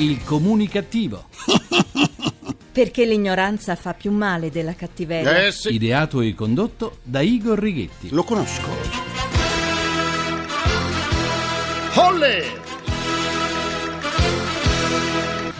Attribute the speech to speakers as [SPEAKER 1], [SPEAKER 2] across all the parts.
[SPEAKER 1] Il comunicativo.
[SPEAKER 2] Perché l'ignoranza fa più male della cattiveria.
[SPEAKER 3] Eh sì,
[SPEAKER 1] Ideato e condotto da Igor Righetti.
[SPEAKER 3] lo conosco. Olle!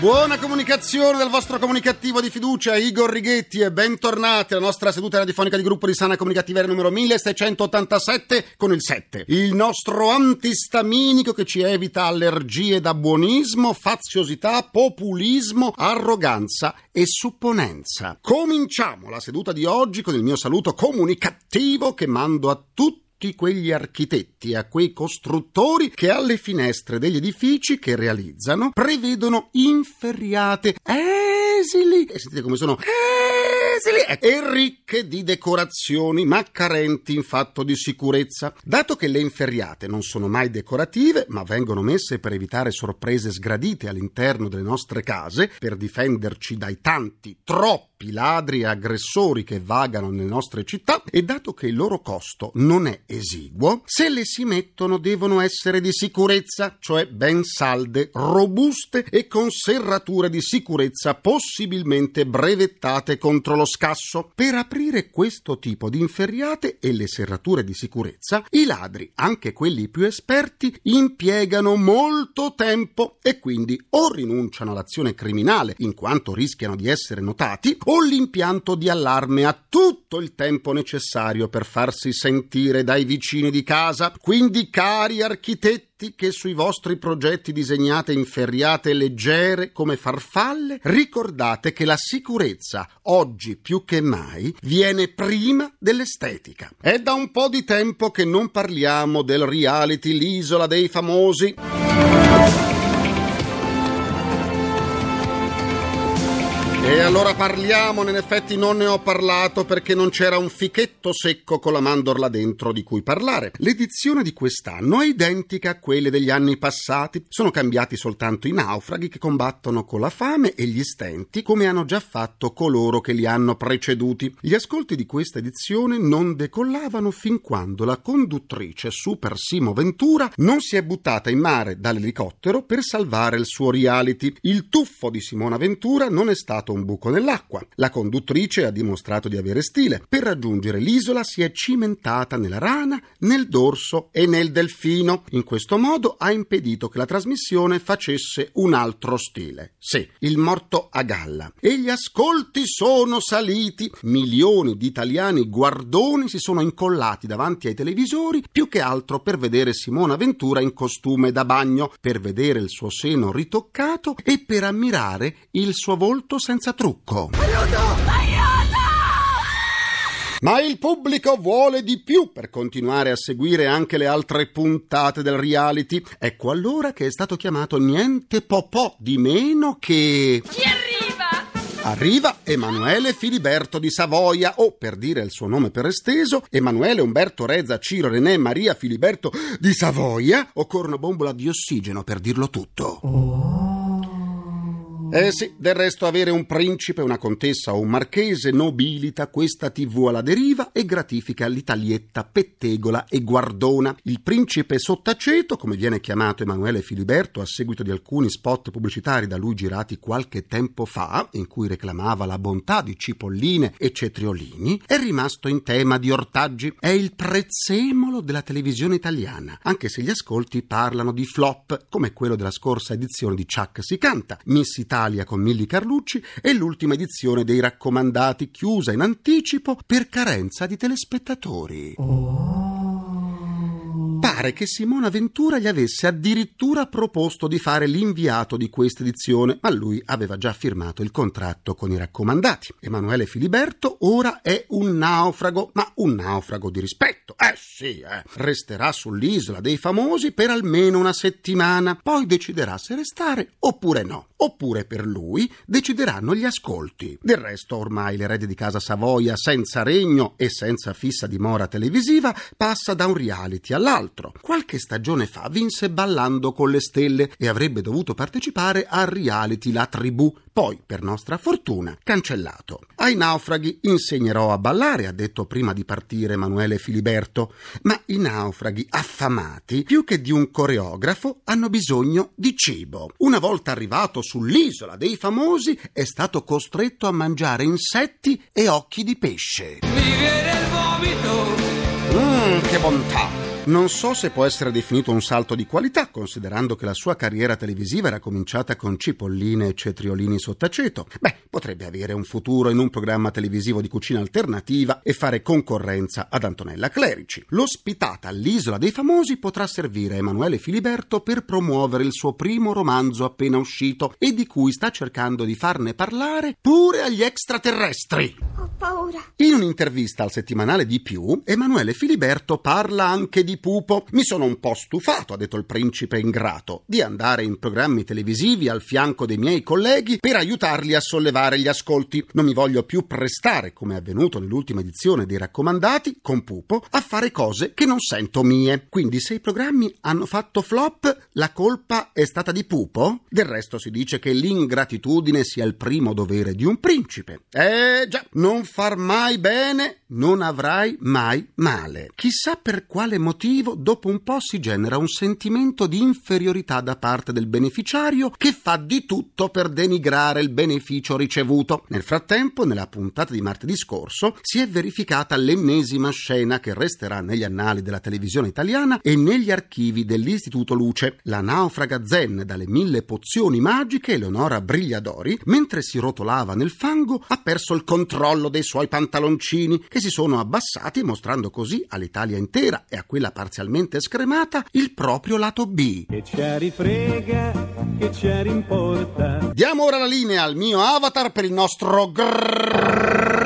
[SPEAKER 3] Buona comunicazione dal vostro comunicativo di fiducia, Igor Righetti, e bentornati alla nostra seduta radiofonica di gruppo di sana comunicativa numero 1687 con il 7. Il nostro antistaminico che ci evita allergie da buonismo, faziosità, populismo, arroganza e supponenza. Cominciamo la seduta di oggi con il mio saluto comunicativo che mando a tutti tutti quegli architetti, a quei costruttori che alle finestre degli edifici che realizzano prevedono inferriate esili. E sentite come sono esili e ricche di decorazioni, ma carenti in fatto di sicurezza. Dato che le inferriate non sono mai decorative, ma vengono messe per evitare sorprese sgradite all'interno delle nostre case, per difenderci dai tanti, troppi ladri e aggressori che vagano nelle nostre città, e dato che il loro costo non è esiguo, se le si mettono devono essere di sicurezza, cioè ben salde, robuste e con serrature di sicurezza possibilmente brevettate contro lo scasso. Per aprire questo tipo di inferriate e le serrature di sicurezza, i ladri, anche quelli più esperti, impiegano molto tempo e quindi o rinunciano all'azione criminale in quanto rischiano di essere notati, o l'impianto di allarme ha tutto il tempo necessario per farsi sentire dai vicini di casa. Quindi, cari architetti che sui vostri progetti disegnate inferriate leggere come farfalle, ricordate che la sicurezza, oggi più che mai, viene prima dell'estetica. È da un po' di tempo che non parliamo del reality L'isola dei famosi. E allora parliamone, in effetti non ne ho parlato perché non c'era un fichetto secco con la mandorla dentro di cui parlare. L'edizione di quest'anno è identica a quelle degli anni passati, sono cambiati soltanto i naufraghi che combattono con la fame e gli stenti come hanno già fatto coloro che li hanno preceduti. Gli ascolti di questa edizione non decollavano fin quando la conduttrice Super Simo Ventura non si è buttata in mare dall'elicottero per salvare il suo reality. Il tuffo di Simona Ventura non è stato un buco nell'acqua. La conduttrice ha dimostrato di avere stile. Per raggiungere l'isola si è cimentata nella rana, nel dorso e nel delfino. In questo modo ha impedito che la trasmissione facesse un altro stile. Sì, il morto a galla. E gli ascolti sono saliti. Milioni di italiani guardoni si sono incollati davanti ai televisori più che altro per vedere Simona Ventura in costume da bagno, per vedere il suo seno ritoccato e per ammirare il suo volto senza trucco. Ma il pubblico vuole di più per continuare a seguire anche le altre puntate del reality. Ecco allora che è stato chiamato niente po' po' di meno che...
[SPEAKER 4] Chi arriva?
[SPEAKER 3] Arriva Emanuele Filiberto di Savoia, o per dire il suo nome per esteso, Emanuele Umberto Reza Ciro René Maria Filiberto di Savoia, occorre una bombola di ossigeno per dirlo tutto. Eh sì, del resto avere un principe, una contessa o un marchese nobilita questa TV alla deriva e gratifica l'italietta pettegola e guardona. Il principe sottaceto, come viene chiamato Emanuele Filiberto a seguito di alcuni spot pubblicitari da lui girati qualche tempo fa, in cui reclamava la bontà di cipolline e cetriolini, è rimasto in tema di ortaggi. È il prezzemolo della televisione italiana, anche se gli ascolti parlano di flop, come quello della scorsa edizione di Chuck si canta, Miss Italia con Milli Carlucci e l'ultima edizione dei raccomandati chiusa in anticipo per carenza di telespettatori. Pare che Simona Ventura gli avesse addirittura proposto di fare l'inviato di questa edizione, ma lui aveva già firmato il contratto con i raccomandati. Emanuele Filiberto ora è un naufrago, ma un naufrago di rispetto. Eh sì, eh. Resterà sull'isola dei famosi per almeno una settimana, poi deciderà se restare oppure no. Oppure per lui decideranno gli ascolti. Del resto, ormai l'erede di casa Savoia, senza regno e senza fissa dimora televisiva, passa da un reality all'altro. Teatro. Qualche stagione fa vinse Ballando con le stelle e avrebbe dovuto partecipare al reality La Tribù, poi, per nostra fortuna, cancellato. Ai naufraghi insegnerò a ballare, ha detto prima di partire Emanuele Filiberto, ma i naufraghi affamati, più che di un coreografo, hanno bisogno di cibo. Una volta arrivato sull'isola dei famosi, è stato costretto a mangiare insetti e occhi di pesce. Mi viene il vomito! Mmm, che bontà! Non so se può essere definito un salto di qualità, considerando che la sua carriera televisiva era cominciata con cipolline e cetriolini sottaceto. Beh, potrebbe avere un futuro in un programma televisivo di cucina alternativa e fare concorrenza ad Antonella Clerici. L'ospitata all'Isola dei Famosi potrà servire a Emanuele Filiberto per promuovere il suo primo romanzo appena uscito e di cui sta cercando di farne parlare pure agli extraterrestri.
[SPEAKER 4] Ho paura.
[SPEAKER 3] In un'intervista al settimanale di più, Emanuele Filiberto parla anche di pupo. Mi sono un po' stufato, ha detto il principe ingrato, di andare in programmi televisivi al fianco dei miei colleghi per aiutarli a sollevare gli ascolti. Non mi voglio più prestare, come è avvenuto nell'ultima edizione dei raccomandati, con pupo, a fare cose che non sento mie. Quindi se i programmi hanno fatto flop, la colpa è stata di pupo? Del resto si dice che l'ingratitudine sia il primo dovere di un principe. Eh già, non far mai bene, non avrai mai male. Chissà per quale motivo dopo un po' si genera un sentimento di inferiorità da parte del beneficiario che fa di tutto per denigrare il beneficio ricevuto. Nel frattempo, nella puntata di martedì scorso, si è verificata l'ennesima scena che resterà negli annali della televisione italiana e negli archivi dell'Istituto Luce. La naufraga zen dalle mille pozioni magiche, Eleonora Brigliadori, mentre si rotolava nel fango, ha perso il controllo dei suoi pantaloncini che si sono abbassati mostrando così all'Italia intera e a quella parzialmente scremata, il proprio lato B. Che ci rifrega, che ci rimporta. Diamo ora la linea al mio avatar per il nostro grrr...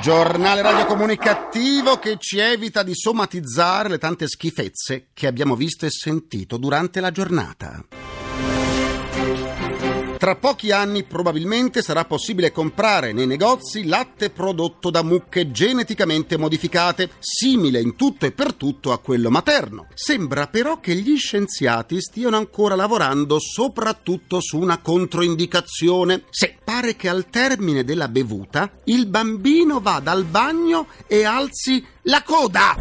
[SPEAKER 3] giornale radiocomunicativo che ci evita di somatizzare le tante schifezze che abbiamo visto e sentito durante la giornata. Tra pochi anni probabilmente sarà possibile comprare nei negozi latte prodotto da mucche geneticamente modificate, simile in tutto e per tutto a quello materno. Sembra però che gli scienziati stiano ancora lavorando soprattutto su una controindicazione. Se pare che al termine della bevuta il bambino vada al bagno e alzi la coda.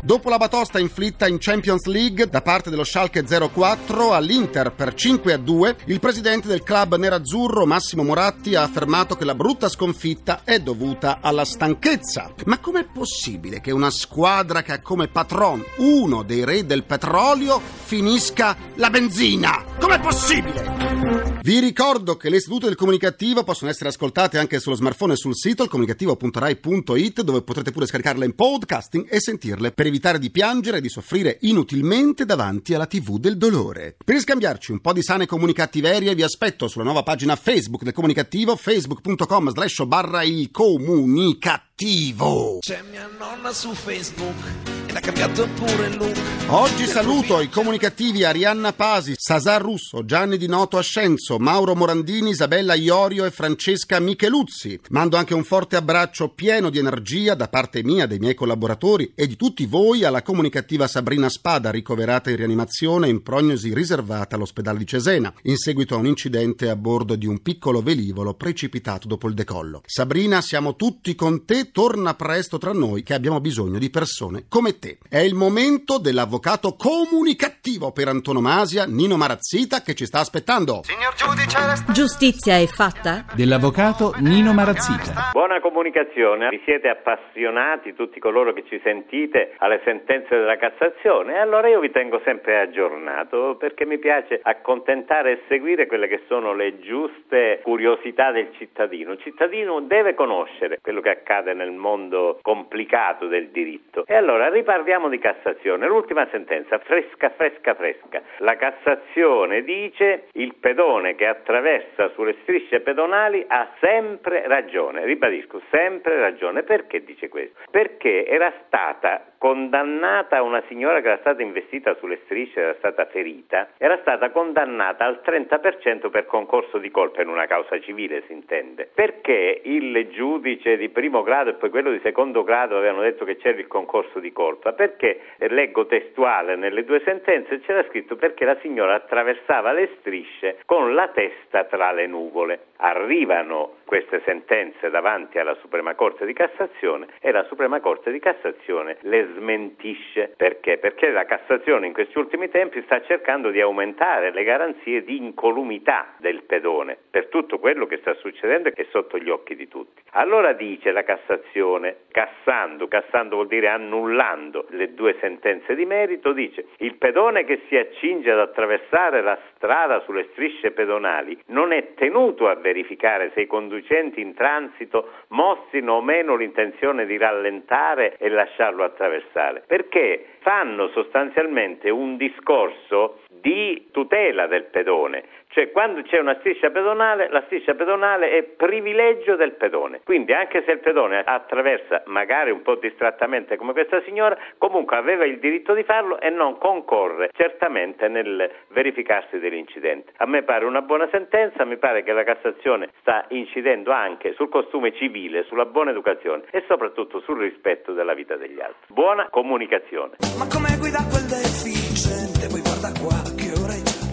[SPEAKER 3] Dopo la batosta inflitta in Champions League da parte dello Schalke 04 all'Inter per 5 a 2, il presidente del club nerazzurro Massimo Moratti ha affermato che la brutta sconfitta è dovuta alla stanchezza. Ma com'è possibile che una squadra che ha come patron uno dei re del petrolio finisca la benzina? Com'è possibile? Vi ricordo che le sedute del comunicativo possono essere ascoltate anche sullo smartphone e sul sito comunicativo.rai.it dove potrete pure scaricarle in podcasting e sentirle per evitare di piangere e di soffrire inutilmente davanti alla TV del dolore. Per scambiarci un po' di sane comunicattiverie vi aspetto sulla nuova pagina Facebook del comunicativo facebook.com slash barra il comunicativo.
[SPEAKER 5] C'è mia nonna su Facebook ed ha cambiato pure look.
[SPEAKER 3] Oggi saluto i comunicativi Arianna Pasi, Sasar Russo, Gianni Di Noto Ascenso, Mauro Morandini, Isabella Iorio e Francesca Micheluzzi. Mando anche un forte abbraccio pieno di energia da parte mia, dei miei collaboratori e di tutti voi alla comunicativa Sabrina Spada, ricoverata in rianimazione in prognosi riservata all'ospedale di Cesena, in seguito a un incidente a bordo di un piccolo velivolo precipitato dopo il decollo. Sabrina, siamo tutti con te, torna presto tra noi che abbiamo bisogno di persone come te. È il momento dell'avvocato comunicativo per antonomasia, Nino Marazzita, che ci sta aspettando.
[SPEAKER 2] Signor giudice, giustizia è fatta?
[SPEAKER 1] Dell'avvocato Nino Marazzita.
[SPEAKER 6] Buona comunicazione. Vi siete appassionati, tutti coloro che ci sentite, alle sentenze della Cassazione. E allora io vi tengo sempre aggiornato perché mi piace accontentare e seguire quelle che sono le giuste curiosità del cittadino. Il cittadino deve conoscere quello che accade nel mondo complicato del diritto. E allora riparliamo di Cassazione. L'ultima sentenza, fresca, fresca, fresca. La Cassazione dice il pedone che attraversa sulle strisce pedonali ha sempre ragione. Ribadisco, sempre ragione. Perché dice questo? Perché era stata condannata una signora che era stata investita sulle strisce, era stata ferita, era stata condannata al 30% per concorso di colpa in una causa civile, si intende. Perché il giudice di primo grado e poi quello di secondo grado avevano detto che c'era il concorso di colpa? Perché, leggo testuale nelle due sentenze, c'era scritto perché la signora attraversava le strisce con la testa tra le nuvole. Arrivano queste sentenze davanti alla Suprema Corte di Cassazione e la Suprema Corte di Cassazione le smentisce. Perché? Perché la Cassazione in questi ultimi tempi sta cercando di aumentare le garanzie di incolumità del pedone per tutto quello che sta succedendo e che è sotto gli occhi di tutti. Allora dice la Cassazione, cassando, cassando vuol dire annullando le due sentenze di merito, dice il pedone che si accinge ad attraversare la strada sulle strisce pedonali non è tenuto a verificare se i conducenti in transito mostrino o meno l'intenzione di rallentare e lasciarlo attraversare, perché? Fanno sostanzialmente un discorso di tutela del pedone, cioè quando c'è una striscia pedonale, la striscia pedonale è privilegio del pedone, quindi anche se il pedone attraversa magari un po' distrattamente come questa signora, comunque aveva il diritto di farlo e non concorre certamente nel verificarsi dell'incidente. A me pare una buona sentenza, mi pare che la Cassazione sta incidendo anche sul costume civile, sulla buona educazione e soprattutto sul rispetto della vita degli altri. Buona comunicazione.
[SPEAKER 5] Ma come guida quel deficiente? Guarda qua che già.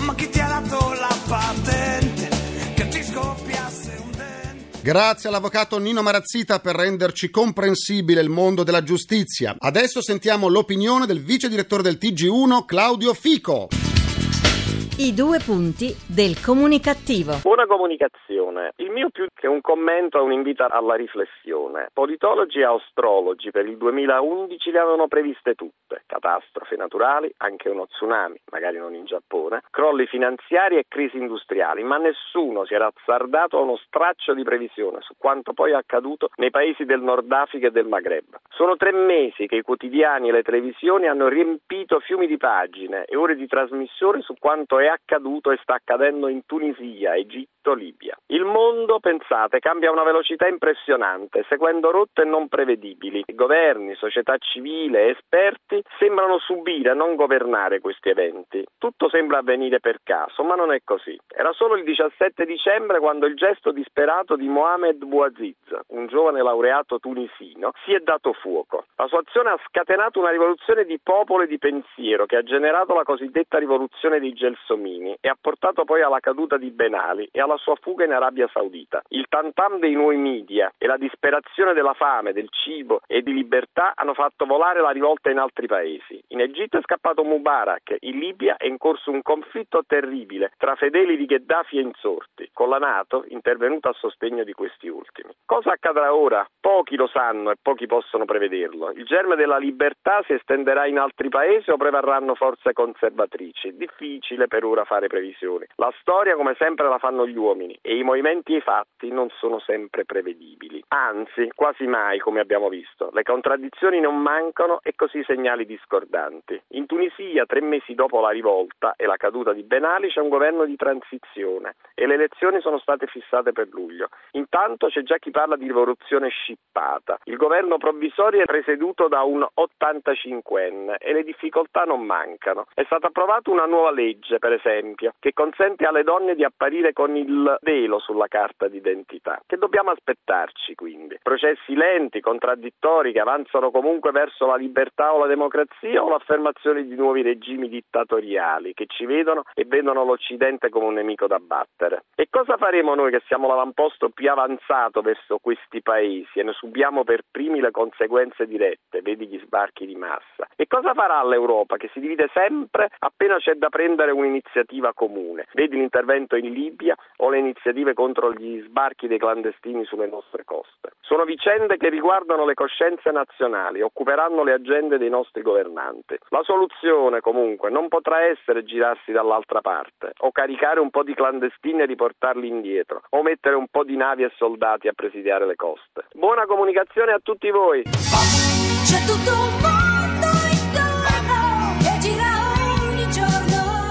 [SPEAKER 5] Ma chi ti ha dato la patente? Che ti scoppiasse un dente?
[SPEAKER 3] Grazie all'avvocato Nino Marazzita per renderci comprensibile il mondo della giustizia. Adesso sentiamo l'opinione del vice direttore del TG1 Claudio Fico.
[SPEAKER 2] I due punti del comunicativo.
[SPEAKER 4] Buona comunicazione. Il mio più che un commento è un invito alla riflessione. Politologi e astrologi per il 2011 le avevano previste tutte. Catastrofi naturali, anche uno tsunami, magari non in Giappone, crolli finanziari e crisi industriali, ma nessuno si era azzardato a uno straccio di previsione su quanto poi è accaduto nei paesi del Nord Africa e del Maghreb. Sono tre mesi che i quotidiani e le televisioni hanno riempito fiumi di pagine e ore di trasmissione su quanto è accaduto e sta accadendo in Tunisia, Egitto, Libia. Il mondo, pensate, cambia a una velocità impressionante, seguendo rotte non prevedibili. Governi, società civile, esperti sembrano subire, non governare questi eventi. Tutto sembra avvenire per caso, ma non è così. Era solo il 17 dicembre quando il gesto disperato di Mohamed Bouaziz, un giovane laureato tunisino, si è dato fuoco. La sua azione ha scatenato una rivoluzione di popolo e di pensiero che ha generato la cosiddetta rivoluzione dei gelsomini e ha portato poi alla caduta di Ben Ali e alla sua fuga in Arabia Saudita. Il tantam dei nuovi media e la disperazione della fame, del cibo e di libertà hanno fatto volare la rivolta in altri paesi. In Egitto è scappato Mubarak, in Libia è in corso un conflitto terribile tra fedeli di Gheddafi e insorti, con la Nato intervenuta a sostegno di questi ultimi. Cosa accadrà ora? Pochi lo sanno e pochi possono prevederlo. Il germe della libertà si estenderà in altri paesi o prevarranno forze conservatrici? Difficile per ora fare previsioni. La storia come sempre la fanno gli uomini e i movimenti e i fatti non sono sempre prevedibili. Anzi, quasi mai come abbiamo visto. Le contraddizioni non mancano e così segnali discordanti. In Tunisia, tre mesi dopo la rivolta e la caduta di Ben Ali, c'è un governo di transizione e le elezioni sono state fissate per luglio. Intanto c'è già chi parla di rivoluzione scippata. Il governo provvisorio è presieduto da un 85enne e le difficoltà non mancano. È stata approvata una nuova legge, per esempio, che consente alle donne di apparire con il velo sulla carta d'identità. Che dobbiamo aspettarci quindi? Processi lenti, contraddittori che avanzano comunque verso la libertà o la democrazia o l'affermazione di nuovi regimi dittatoriali che ci vedono e vedono l'Occidente come un nemico da battere? E cosa faremo noi che siamo l'avamposto più avanzato verso questi paesi e ne subiamo per primi le conseguenze dirette, vedi gli sbarchi di massa? E cosa farà l'Europa che si divide sempre appena c'è da prendere un'iniziativa comune? Vedi l'intervento in Libia o le iniziative contro gli sbarchi dei clandestini sulle nostre coste. Sono vicende che riguardano le coscienze nazionali, occuperanno le agende dei nostri governanti. La soluzione comunque non potrà essere girarsi dall'altra parte o caricare un po' di clandestini e riportarli indietro o mettere un po' di navi e soldati a presidiare le coste. Buona comunicazione a tutti voi.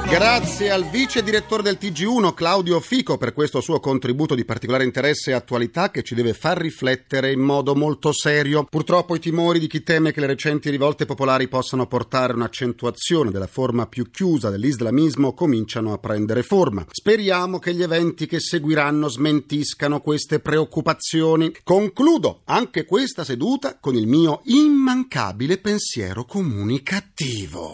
[SPEAKER 3] Grazie al vice direttore del TG1 Claudio Fico per questo suo contributo di particolare interesse e attualità che ci deve far riflettere in modo molto serio. Purtroppo i timori di chi teme che le recenti rivolte popolari possano portare un'accentuazione della forma più chiusa dell'islamismo cominciano a prendere forma. Speriamo che gli eventi che seguiranno smentiscano queste preoccupazioni. Concludo anche questa seduta con il mio immancabile pensiero comunicativo.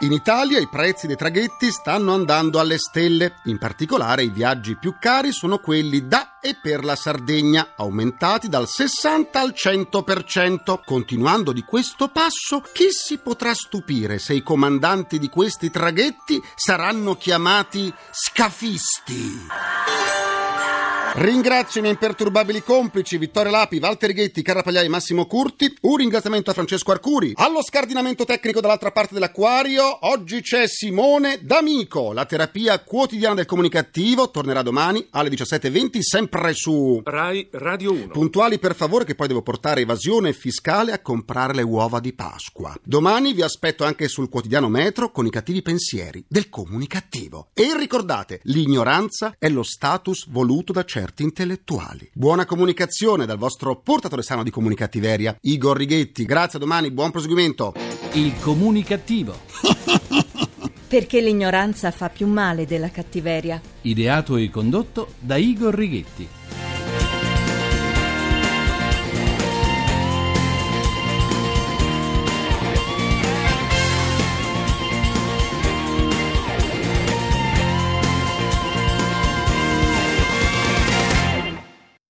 [SPEAKER 3] In Italia i prezzi dei traghetti stanno andando alle stelle, in particolare i viaggi più cari sono quelli da e per la Sardegna, aumentati dal 60 al 100%. Continuando di questo passo, chi si potrà stupire se i comandanti di questi traghetti saranno chiamati scafisti? Ringrazio i miei imperturbabili complici Vittorio Lapi, Walter Ghetti, Carrapagliai, Massimo Curti. Un ringraziamento a Francesco Arcuri. Allo scardinamento tecnico dall'altra parte dell'acquario, oggi c'è Simone D'Amico. La terapia quotidiana del comunicativo tornerà domani alle 17.20, sempre su
[SPEAKER 7] Rai Radio 1.
[SPEAKER 3] Puntuali per favore che poi devo portare evasione fiscale a comprare le uova di Pasqua. Domani vi aspetto anche sul quotidiano Metro con i cattivi pensieri del comunicativo. E ricordate, l'ignoranza è lo status voluto da certi intellettuali. Buona comunicazione dal vostro portatore sano di comunicattiveria, Igor Righetti. Grazie a domani, buon proseguimento.
[SPEAKER 1] Il comunicativo.
[SPEAKER 2] Perché l'ignoranza fa più male della cattiveria.
[SPEAKER 1] Ideato e condotto da Igor Righetti.